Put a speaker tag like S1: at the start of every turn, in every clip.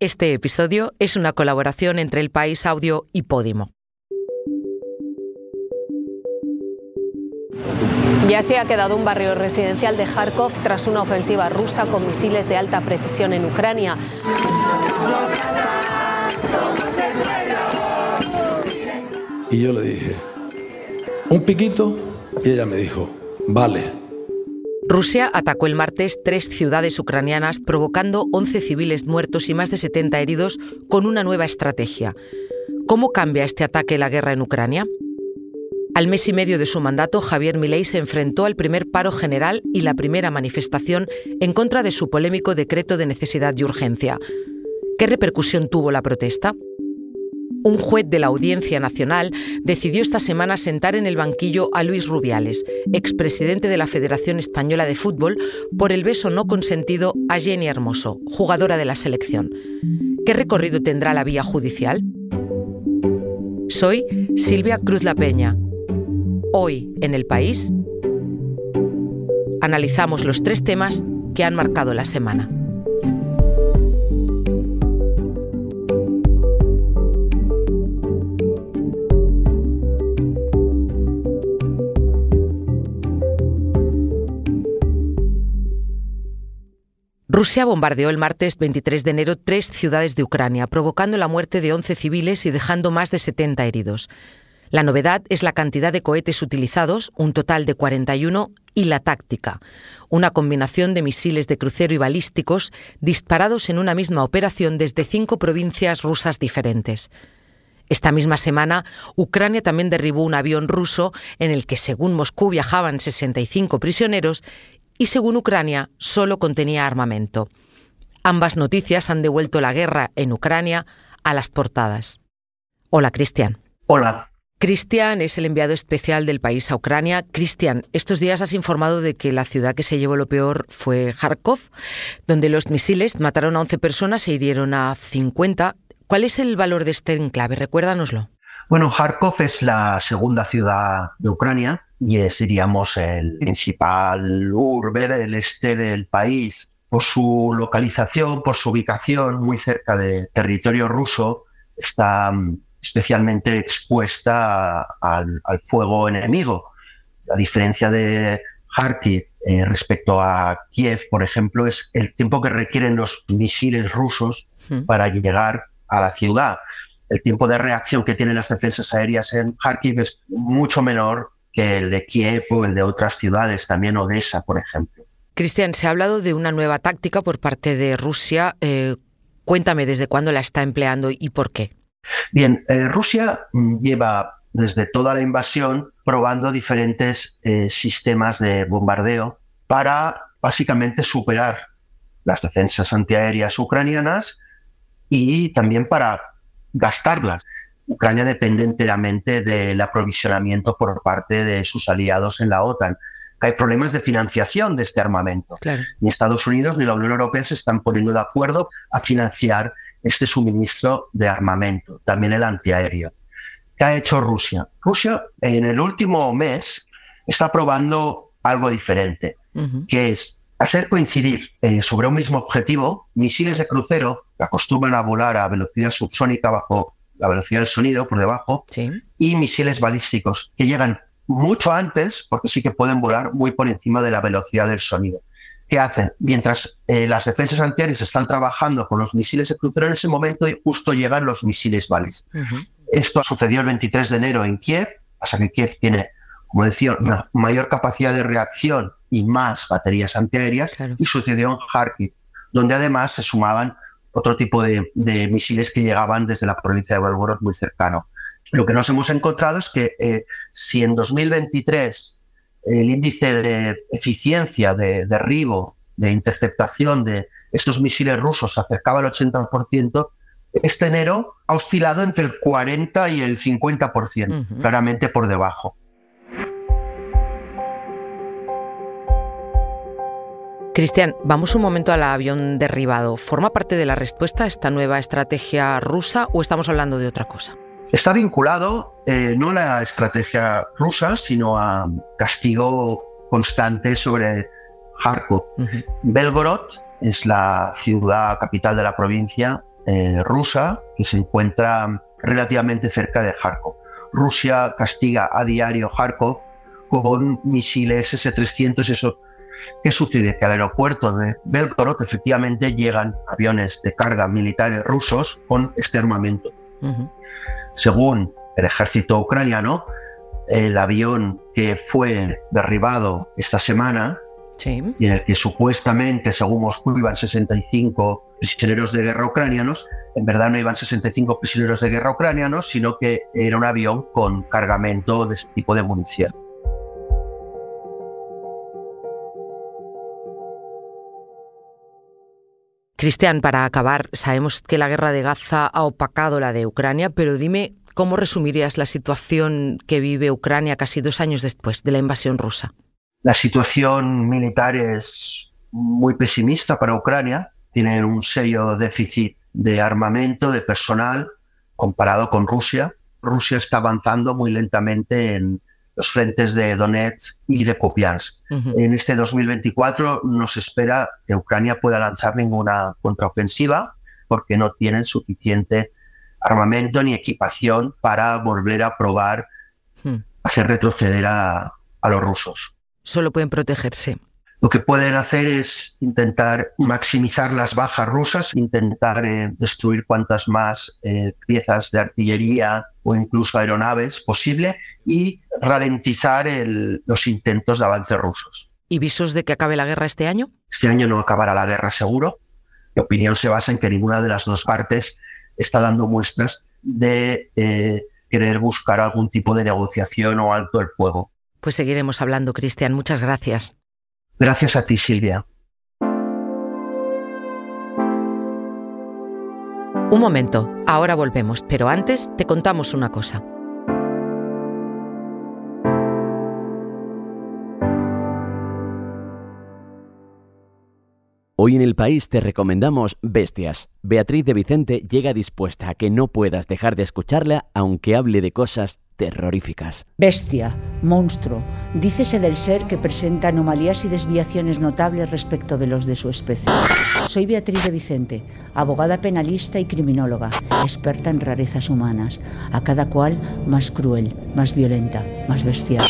S1: Este episodio es una colaboración entre El País Audio y Podimo.
S2: Ya se ha quedado un barrio residencial de Kharkov tras una ofensiva rusa con misiles de alta precisión en Ucrania.
S3: Y yo le dije, un piquito, y ella me dijo, vale.
S1: Rusia atacó el martes tres ciudades ucranianas, provocando 11 civiles muertos y más de 70 heridos, con una nueva estrategia. ¿Cómo cambia este ataque la guerra en Ucrania? Al mes y medio de su mandato, Javier Milei se enfrentó al primer paro general y la primera manifestación en contra de su polémico decreto de necesidad y urgencia. ¿Qué repercusión tuvo la protesta? Un juez de la Audiencia Nacional decidió esta semana sentar en el banquillo a Luis Rubiales, expresidente de la Federación Española de Fútbol, por el beso no consentido a Jenny Hermoso, jugadora de la selección. ¿Qué recorrido tendrá la vía judicial? Soy Silvia Cruz La Peña. Hoy, en el país, analizamos los tres temas que han marcado la semana. Rusia bombardeó el martes 23 de enero tres ciudades de Ucrania, provocando la muerte de 11 civiles y dejando más de 70 heridos. La novedad es la cantidad de cohetes utilizados, un total de 41, y la táctica, una combinación de misiles de crucero y balísticos disparados en una misma operación desde cinco provincias rusas diferentes. Esta misma semana, Ucrania también derribó un avión ruso en el que, según Moscú, viajaban 65 prisioneros y según Ucrania solo contenía armamento. Ambas noticias han devuelto la guerra en Ucrania a las portadas. Hola, Cristian.
S4: Hola.
S1: Cristian es el enviado especial del país a Ucrania. Cristian, estos días has informado de que la ciudad que se llevó lo peor fue Kharkov, donde los misiles mataron a 11 personas e hirieron a 50. ¿Cuál es el valor de este enclave? Recuérdanoslo.
S4: Bueno, Kharkov es la segunda ciudad de Ucrania y es, diríamos, el principal urbe del este del país. Por su localización, por su ubicación muy cerca del territorio ruso, está mm, especialmente expuesta al, fuego enemigo. La diferencia de Kharkiv eh, respecto a Kiev, por ejemplo, es el tiempo que requieren los misiles rusos para llegar a la ciudad. El tiempo de reacción que tienen las defensas aéreas en Kharkiv es mucho menor que el de Kiev o el de otras ciudades, también Odessa, por ejemplo.
S1: Cristian, se ha hablado de una nueva táctica por parte de Rusia. Eh, cuéntame desde cuándo la está empleando y por qué.
S4: Bien, eh, Rusia mm, lleva desde toda la invasión probando diferentes eh, sistemas de bombardeo para básicamente superar las defensas antiaéreas ucranianas y también para gastarlas. Ucrania depende enteramente del aprovisionamiento por parte de sus aliados en la OTAN. Hay problemas de financiación de este armamento. Ni Estados Unidos ni la Unión Europea se están poniendo de acuerdo a financiar este suministro de armamento, también el antiaéreo. ¿Qué ha hecho Rusia? Rusia en el último mes está probando algo diferente, que es hacer coincidir eh, sobre un mismo objetivo misiles de crucero que acostumbran a volar a velocidad subsónica bajo la velocidad del sonido por debajo, y misiles balísticos que llegan mucho antes, porque sí que pueden volar muy por encima de la velocidad del sonido. ¿Qué hacen? Mientras eh, las defensas antiaéreas están trabajando con los misiles de crucero, en ese momento justo llegan los misiles balísticos. Esto sucedió el 23 de enero en Kiev, hasta que Kiev tiene, como decía, una mayor capacidad de reacción y más baterías antiaéreas, y sucedió en Kharkiv, donde además se sumaban otro tipo de, misiles que llegaban desde la provincia de Belgorod muy cercano. Lo que nos hemos encontrado es que eh, si en 2023 el índice de eficiencia de derribo, de interceptación de estos misiles rusos se acercaba al 80%, este enero ha oscilado entre el 40 y el 50%, claramente por debajo.
S1: Cristian, vamos un momento al avión derribado. ¿Forma parte de la respuesta a esta nueva estrategia rusa o estamos hablando de otra cosa?
S4: Está vinculado eh, no a la estrategia rusa, sino a castigo constante sobre Kharkov. Belgorod es la ciudad capital de la provincia eh, rusa que se encuentra relativamente cerca de Kharkov. Rusia castiga a diario Kharkov con misiles S-300. Eso, ¿Qué sucede? Que al aeropuerto de Belgorod efectivamente llegan aviones de carga militares rusos con este armamento. Según el ejército ucraniano, el avión que fue derribado esta semana y en el que supuestamente, según Moscú, iban 65 prisioneros de guerra ucranianos, en verdad no iban 65 prisioneros de guerra ucranianos, sino que era un avión con cargamento de ese tipo de munición.
S1: Cristian, para acabar, sabemos que la guerra de Gaza ha opacado la de Ucrania, pero dime cómo resumirías la situación que vive Ucrania casi dos años después de la invasión rusa.
S4: La situación militar es muy pesimista para Ucrania. Tienen un serio déficit de armamento, de personal, comparado con Rusia. Rusia está avanzando muy lentamente en los frentes de Donetsk y de Kupiansk. En este 2024 no se espera que Ucrania pueda lanzar ninguna contraofensiva porque no tienen suficiente armamento ni equipación para volver a probar hmm. hacer retroceder a, los rusos.
S1: Solo pueden protegerse.
S4: Lo que pueden hacer es intentar maximizar las bajas rusas, intentar eh, destruir cuantas más eh, piezas de artillería o incluso aeronaves posible y ralentizar los intentos de avance rusos.
S1: ¿Y visos de que acabe la guerra este año?
S4: Este año no acabará la guerra seguro. Mi opinión se basa en que ninguna de las dos partes está dando muestras de eh, querer buscar algún tipo de negociación o alto el fuego.
S1: Pues seguiremos hablando, Cristian. Muchas gracias.
S4: Gracias a ti, Silvia.
S1: Un momento, ahora volvemos, pero antes te contamos una cosa.
S5: Hoy en el país te recomendamos Bestias. Beatriz de Vicente llega dispuesta a que no puedas dejar de escucharla aunque hable de cosas terroríficas.
S6: Bestia, monstruo, dícese del ser que presenta anomalías y desviaciones notables respecto de los de su especie. Soy Beatriz de Vicente, abogada penalista y criminóloga, experta en rarezas humanas, a cada cual más cruel, más violenta, más bestial.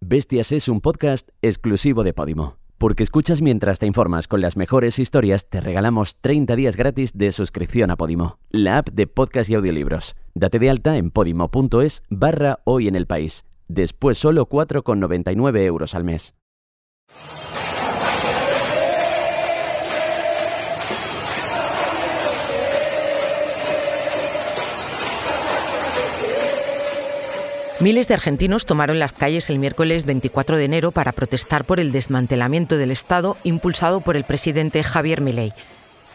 S5: Bestias es un podcast exclusivo de Podimo. Porque escuchas mientras te informas con las mejores historias, te regalamos 30 días gratis de suscripción a Podimo, la app de podcast y audiolibros. Date de alta en podimo.es barra hoy en el país. Después solo 4,99 euros al mes.
S1: Miles de argentinos tomaron las calles el miércoles 24 de enero para protestar por el desmantelamiento del Estado impulsado por el presidente Javier Milei.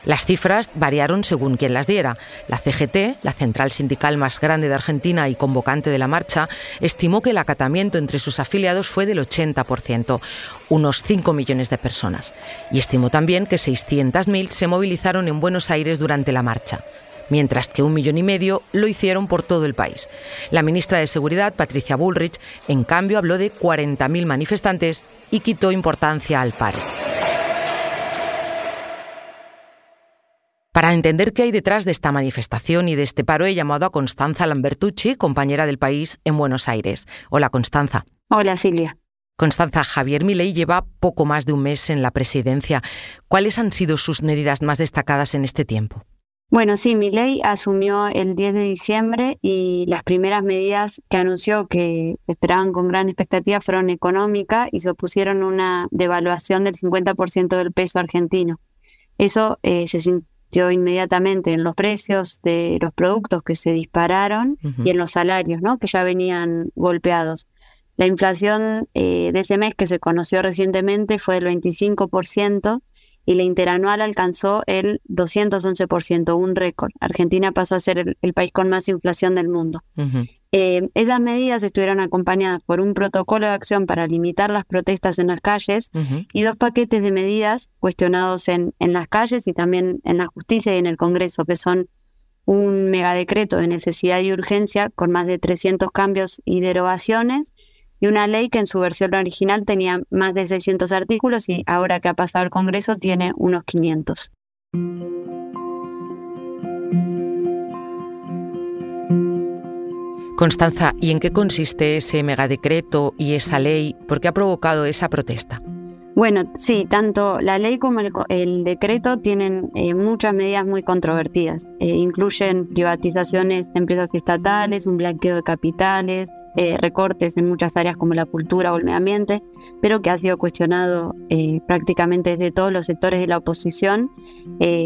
S1: Las cifras variaron según quien las diera. La CGT, la central sindical más grande de Argentina y convocante de la marcha, estimó que el acatamiento entre sus afiliados fue del 80%, unos 5 millones de personas. Y estimó también que 600.000 se movilizaron en Buenos Aires durante la marcha mientras que un millón y medio lo hicieron por todo el país. La ministra de Seguridad, Patricia Bullrich, en cambio habló de 40.000 manifestantes y quitó importancia al paro. Para entender qué hay detrás de esta manifestación y de este paro, he llamado a Constanza Lambertucci, compañera del país en Buenos Aires. Hola, Constanza.
S7: Hola, Silvia.
S1: Constanza, Javier Milei lleva poco más de un mes en la presidencia. ¿Cuáles han sido sus medidas más destacadas en este tiempo?
S7: Bueno, sí, ley asumió el 10 de diciembre y las primeras medidas que anunció que se esperaban con gran expectativa fueron económicas y se opusieron a una devaluación del 50% del peso argentino. Eso eh, se sintió inmediatamente en los precios de los productos que se dispararon y en los salarios, ¿no? que ya venían golpeados. La inflación eh, de ese mes que se conoció recientemente fue del 25%, y la interanual alcanzó el 211%, un récord. Argentina pasó a ser el, país con más inflación del mundo. Eh, esas medidas estuvieron acompañadas por un protocolo de acción para limitar las protestas en las calles y dos paquetes de medidas cuestionados en, en las calles y también en la justicia y en el Congreso, que son un megadecreto de necesidad y urgencia con más de 300 cambios y derogaciones y una ley que en su versión original tenía más de 600 artículos y ahora que ha pasado el Congreso tiene unos 500.
S1: Constanza, ¿y en qué consiste ese megadecreto y esa ley? ¿Por qué ha provocado esa protesta?
S7: Bueno, sí, tanto la ley como el, el decreto tienen eh, muchas medidas muy controvertidas. Eh, incluyen privatizaciones de empresas estatales, un blanqueo de capitales, eh, recortes en muchas áreas como la cultura o el medio ambiente, pero que ha sido cuestionado prácticamente desde todos los sectores de la oposición,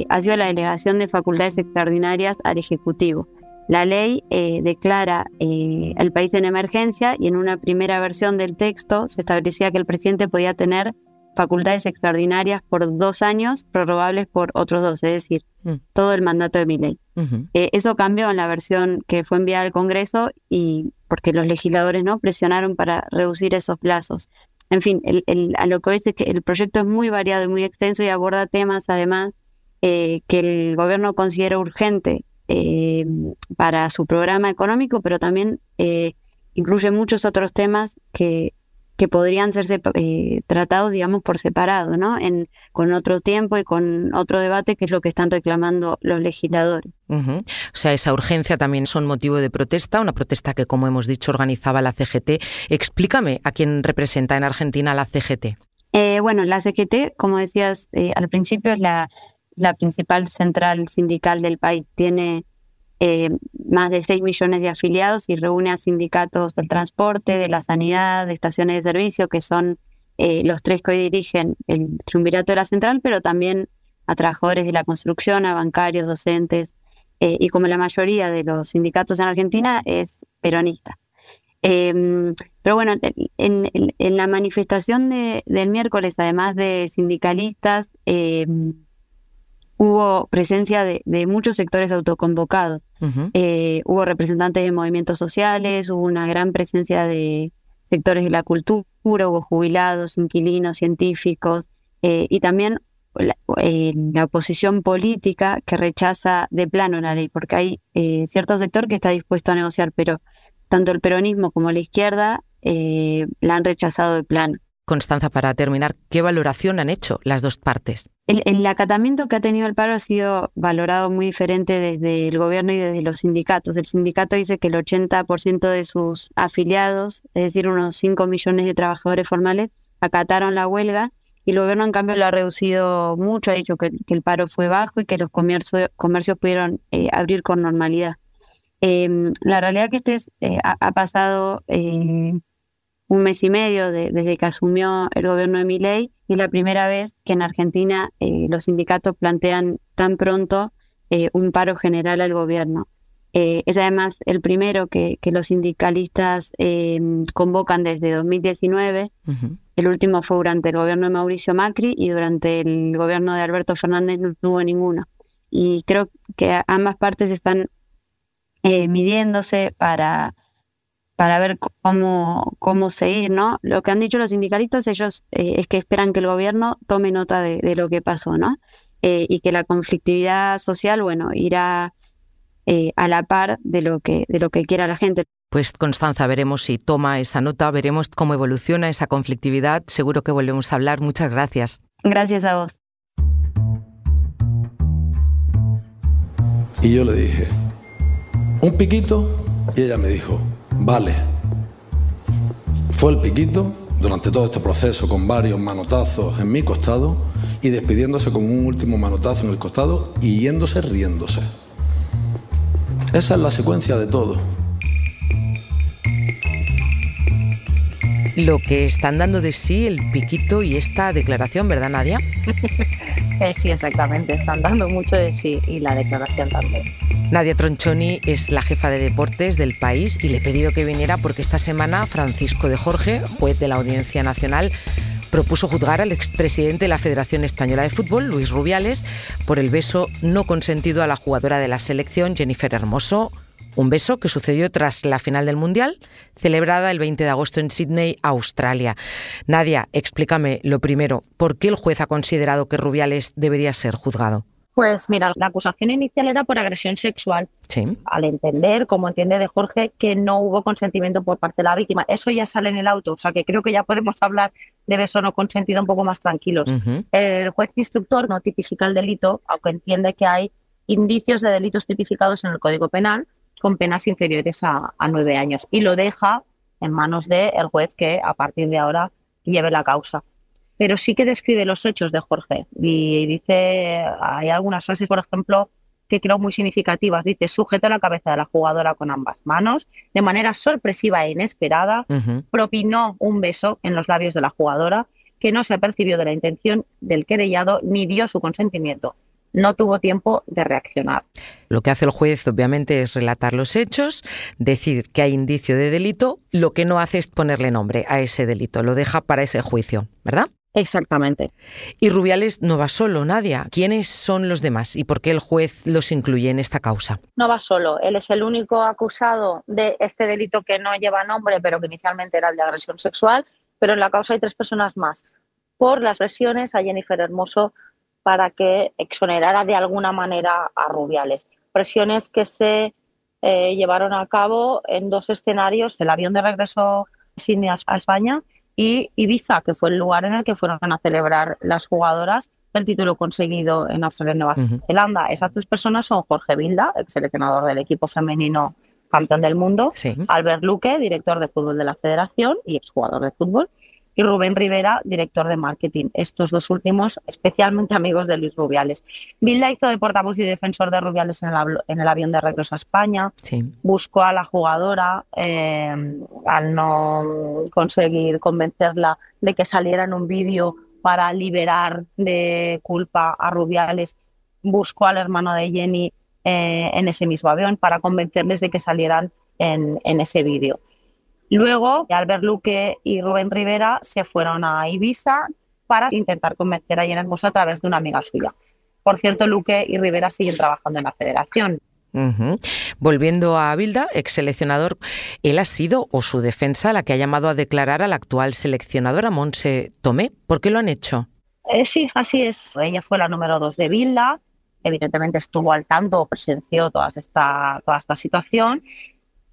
S7: ha sido la delegación de facultades extraordinarias al Ejecutivo. La ley declara el país en emergencia y en una primera versión del texto se establecía que el presidente podía tener facultades extraordinarias por dos años, prorrogables por otros dos, es decir, mm. todo el mandato de mi ley. Eh, eso cambió en la versión que fue enviada al Congreso y porque los legisladores no presionaron para reducir esos plazos. En fin, a lo que veis es que el proyecto es muy variado y muy extenso y aborda temas además eh, que el gobierno considera urgente eh, para su programa económico, pero también incluye muchos otros temas que que podrían ser eh, tratados, digamos, por separado, ¿no? En, con otro tiempo y con otro debate, que es lo que están reclamando los legisladores.
S1: O sea, esa urgencia también son motivo de protesta, una protesta que, como hemos dicho, organizaba la CGT. Explícame a quién representa en Argentina la CGT.
S7: Eh, bueno, la CGT, como decías eh, al principio, es la, la principal central sindical del país. Tiene eh, más de 6 millones de afiliados y reúne a sindicatos del transporte, de la sanidad, de estaciones de servicio, que son eh, los tres que hoy dirigen el triunvirato de la central, pero también a trabajadores de la construcción, a bancarios, docentes, eh, y como la mayoría de los sindicatos en Argentina es peronista. Em, pero bueno, en, la manifestación del miércoles, además de sindicalistas, em, hubo presencia de, muchos sectores autoconvocados. Eh, hubo representantes de movimientos sociales, hubo una gran presencia de sectores de la cultura, hubo jubilados, inquilinos, científicos eh, y también la, eh, la, oposición política que rechaza de plano la ley, porque hay cierto sector que está dispuesto a negociar, pero tanto el peronismo como la izquierda la han rechazado de plano.
S1: Constanza, para terminar, ¿qué valoración han hecho las dos partes?
S7: El, acatamiento que ha tenido el paro ha sido valorado muy diferente desde el gobierno y desde los sindicatos. El sindicato dice que el 80% de sus afiliados, es decir, unos 5 millones de trabajadores formales, acataron la huelga y el gobierno en cambio lo ha reducido mucho, ha dicho que, el paro fue bajo y que los comercios, comercios pudieron eh, abrir con normalidad. Em, la realidad que este eh, ha, pasado eh, un mes y medio desde que asumió el gobierno de Miley y es la primera vez que en Argentina eh, los sindicatos plantean tan pronto eh, un paro general al gobierno. Eh, es además el primero que, los sindicalistas convocan desde 2019. El último fue durante el gobierno de Mauricio Macri y durante el gobierno de Alberto Fernández no, hubo ninguno. Y creo que ambas partes están midiéndose para para ver cómo, cómo seguir, ¿no? Lo que han dicho los sindicalistas, ellos eh, es que esperan que el gobierno tome nota de, lo que pasó, ¿no? Eh, y que la conflictividad social, bueno, irá eh, a la par de lo, que, de lo que quiera la gente.
S1: Pues Constanza, veremos si toma esa nota, veremos cómo evoluciona esa conflictividad. Seguro que volvemos a hablar. Muchas gracias.
S7: Gracias a vos.
S3: Y yo le dije, un piquito, y ella me dijo, Vale. Fue el piquito durante todo este proceso con varios manotazos en mi costado y despidiéndose con un último manotazo en el costado y yéndose riéndose. Esa es la secuencia de todo.
S1: Lo que están dando de sí el piquito y esta declaración, ¿verdad, Nadia?
S2: Eh, sí, exactamente, están dando mucho de sí y la declaración también.
S1: Nadia Tronchoni es la jefa de deportes del país y le he pedido que viniera porque esta semana Francisco de Jorge, juez de la Audiencia Nacional, propuso juzgar al expresidente de la Federación Española de Fútbol, Luis Rubiales, por el beso no consentido a la jugadora de la selección, Jennifer Hermoso. Un beso que sucedió tras la final del Mundial, celebrada el 20 de agosto en Sydney, Australia. Nadia, explícame lo primero, ¿por qué el juez ha considerado que Rubiales debería ser juzgado?
S2: Pues mira, la acusación inicial era por agresión sexual.
S1: Sí.
S2: Al entender, como entiende de Jorge, que no hubo consentimiento por parte de la víctima. Eso ya sale en el auto, o sea que creo que ya podemos hablar de beso no consentido un poco más tranquilos. El juez instructor no tipifica el delito, aunque entiende que hay indicios de delitos tipificados en el Código Penal, con penas inferiores a, nueve años y lo deja en manos del juez que a partir de ahora lleve la causa. Pero sí que describe los hechos de Jorge y dice, hay algunas frases, por ejemplo, que creo muy significativas. Dice, sujetó la cabeza de la jugadora con ambas manos, de manera sorpresiva e inesperada, propinó un beso en los labios de la jugadora que no se percibió de la intención del querellado ni dio su consentimiento. No tuvo tiempo de reaccionar.
S1: Lo que hace el juez obviamente es relatar los hechos, decir que hay indicio de delito, lo que no hace es ponerle nombre a ese delito, lo deja para ese juicio, ¿verdad?
S2: Exactamente.
S1: Y Rubiales no va solo, Nadia. ¿Quiénes son los demás y por qué el juez los incluye en esta causa?
S2: No va solo. Él es el único acusado de este delito que no lleva nombre, pero que inicialmente era el de agresión sexual. Pero en la causa hay tres personas más. Por las presiones a Jennifer Hermoso para que exonerara de alguna manera a Rubiales. Presiones que se eh, llevaron a cabo en dos escenarios: el avión de regreso Sydney a España y Ibiza, que fue el lugar en el que fueron a celebrar las jugadoras el título conseguido en Australia Nueva Zelanda. Esas tres personas son Jorge Vilda, ex seleccionador del equipo femenino campeón del mundo, Albert Luque, director de fútbol de la federación y exjugador de fútbol, y Rubén Rivera, director de marketing. Estos dos últimos, especialmente amigos de Luis Rubiales. Vilda hizo de portavoz y defensor de Rubiales en el, avión de regreso a España. Buscó a la jugadora eh, al no conseguir convencerla de que saliera en un vídeo para liberar de culpa a Rubiales. Buscó al hermano de Jenny eh, en ese mismo avión para convencerles de que salieran en ese vídeo. Luego, Albert Luque y Rubén Rivera se fueron a Ibiza para intentar convencer a Jenny Hermoso a través de una amiga suya. Por cierto, Luque y Rivera siguen trabajando en la federación.
S1: Volviendo a Bilda, ex seleccionador, él ha sido, o su defensa, la que ha llamado a declarar a la actual seleccionadora Monse Tomé. ¿Por qué lo han hecho?
S2: Eh, sí, así es. Ella fue la número dos de Bilda, evidentemente estuvo al tanto, presenció toda esta, toda esta situación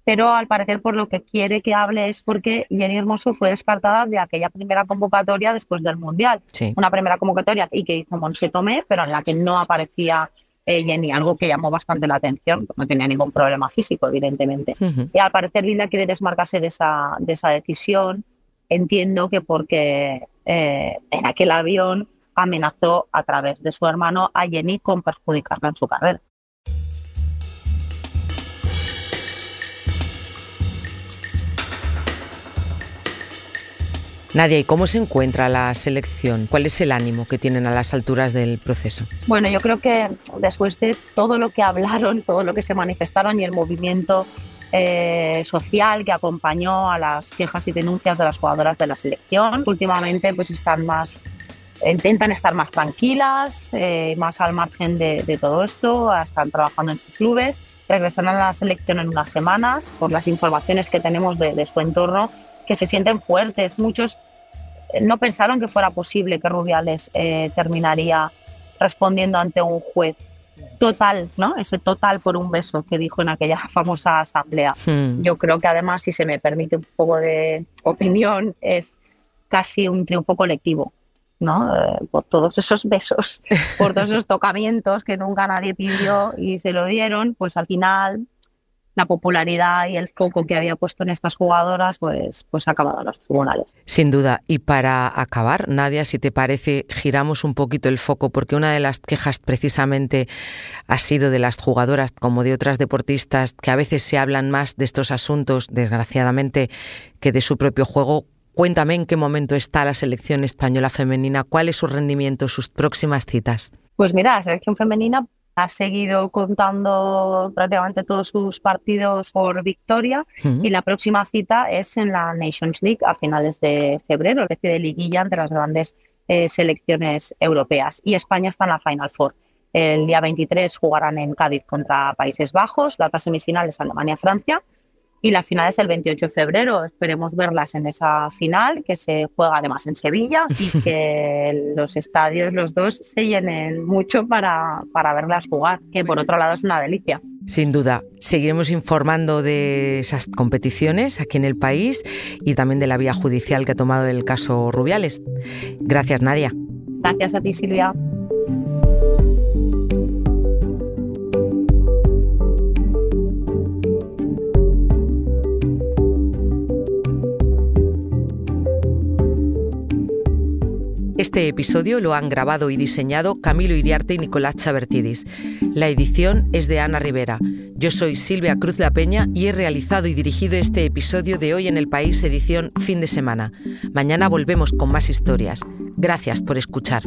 S2: pero al parecer por lo que quiere que hable es porque Jenny Hermoso fue descartada de aquella primera convocatoria después del Mundial. Una primera convocatoria y que hizo Monse Tomé, pero en la que no aparecía eh, Jenny, algo que llamó bastante la atención, no tenía ningún problema físico, evidentemente. Y al parecer Linda quiere desmarcarse de esa, de esa decisión. Entiendo que porque eh, en aquel avión amenazó a través de su hermano a Jenny con perjudicarla en su carrera.
S1: Nadia, ¿y cómo se encuentra la selección? ¿Cuál es el ánimo que tienen a las alturas del proceso?
S2: Bueno, yo creo que después de todo lo que hablaron, todo lo que se manifestaron y el movimiento eh, social que acompañó a las quejas y denuncias de las jugadoras de la selección, últimamente pues están más intentan estar más tranquilas, eh, más al margen de, todo esto, están trabajando en sus clubes, regresarán a la selección en unas semanas, por las informaciones que tenemos de su entorno, que se sienten fuertes. Muchos eh, no pensaron que fuera posible que Rubiales eh, terminaría respondiendo ante un juez total, ¿no? Ese total por un beso que dijo en aquella famosa asamblea. Hmm. Yo creo que además, si se me permite un poco de opinión, es casi un triunfo colectivo, ¿no? Eh, por todos esos besos, por todos esos tocamientos que nunca nadie pidió y se lo dieron, pues al final la popularidad y el foco que había puesto en estas jugadoras, pues, pues ha acabado en los tribunales.
S1: Sin duda. Y para acabar, Nadia, si te parece, giramos un poquito el foco, porque una de las quejas precisamente ha sido de las jugadoras, como de otras deportistas, que a veces se hablan más de estos asuntos, desgraciadamente, que de su propio juego. Cuéntame en qué momento está la selección española femenina, cuál es su rendimiento, sus próximas citas.
S2: Pues mira, la selección femenina ha seguido contando prácticamente todos sus partidos por victoria y la próxima cita es en la Nations League a finales de febrero, es decir, de liguilla entre las grandes eh, selecciones europeas. Y España está en la Final Four. El día 23 jugarán en Cádiz contra Países Bajos, la otra semifinal es Alemania-Francia y la final es el 28 de febrero. Esperemos verlas en esa final, que se juega además en Sevilla y que los estadios, los dos, se llenen mucho para, para verlas jugar, que por pues otro lado es una delicia.
S1: Sin duda, seguiremos informando de esas competiciones aquí en el país y también de la vía judicial que ha tomado el caso Rubiales. Gracias, Nadia.
S2: Gracias a ti, Silvia.
S1: Este episodio lo han grabado y diseñado Camilo Iriarte y Nicolás Chabertidis. La edición es de Ana Rivera. Yo soy Silvia Cruz La Peña y he realizado y dirigido este episodio de Hoy en el País edición fin de semana. Mañana volvemos con más historias. Gracias por escuchar.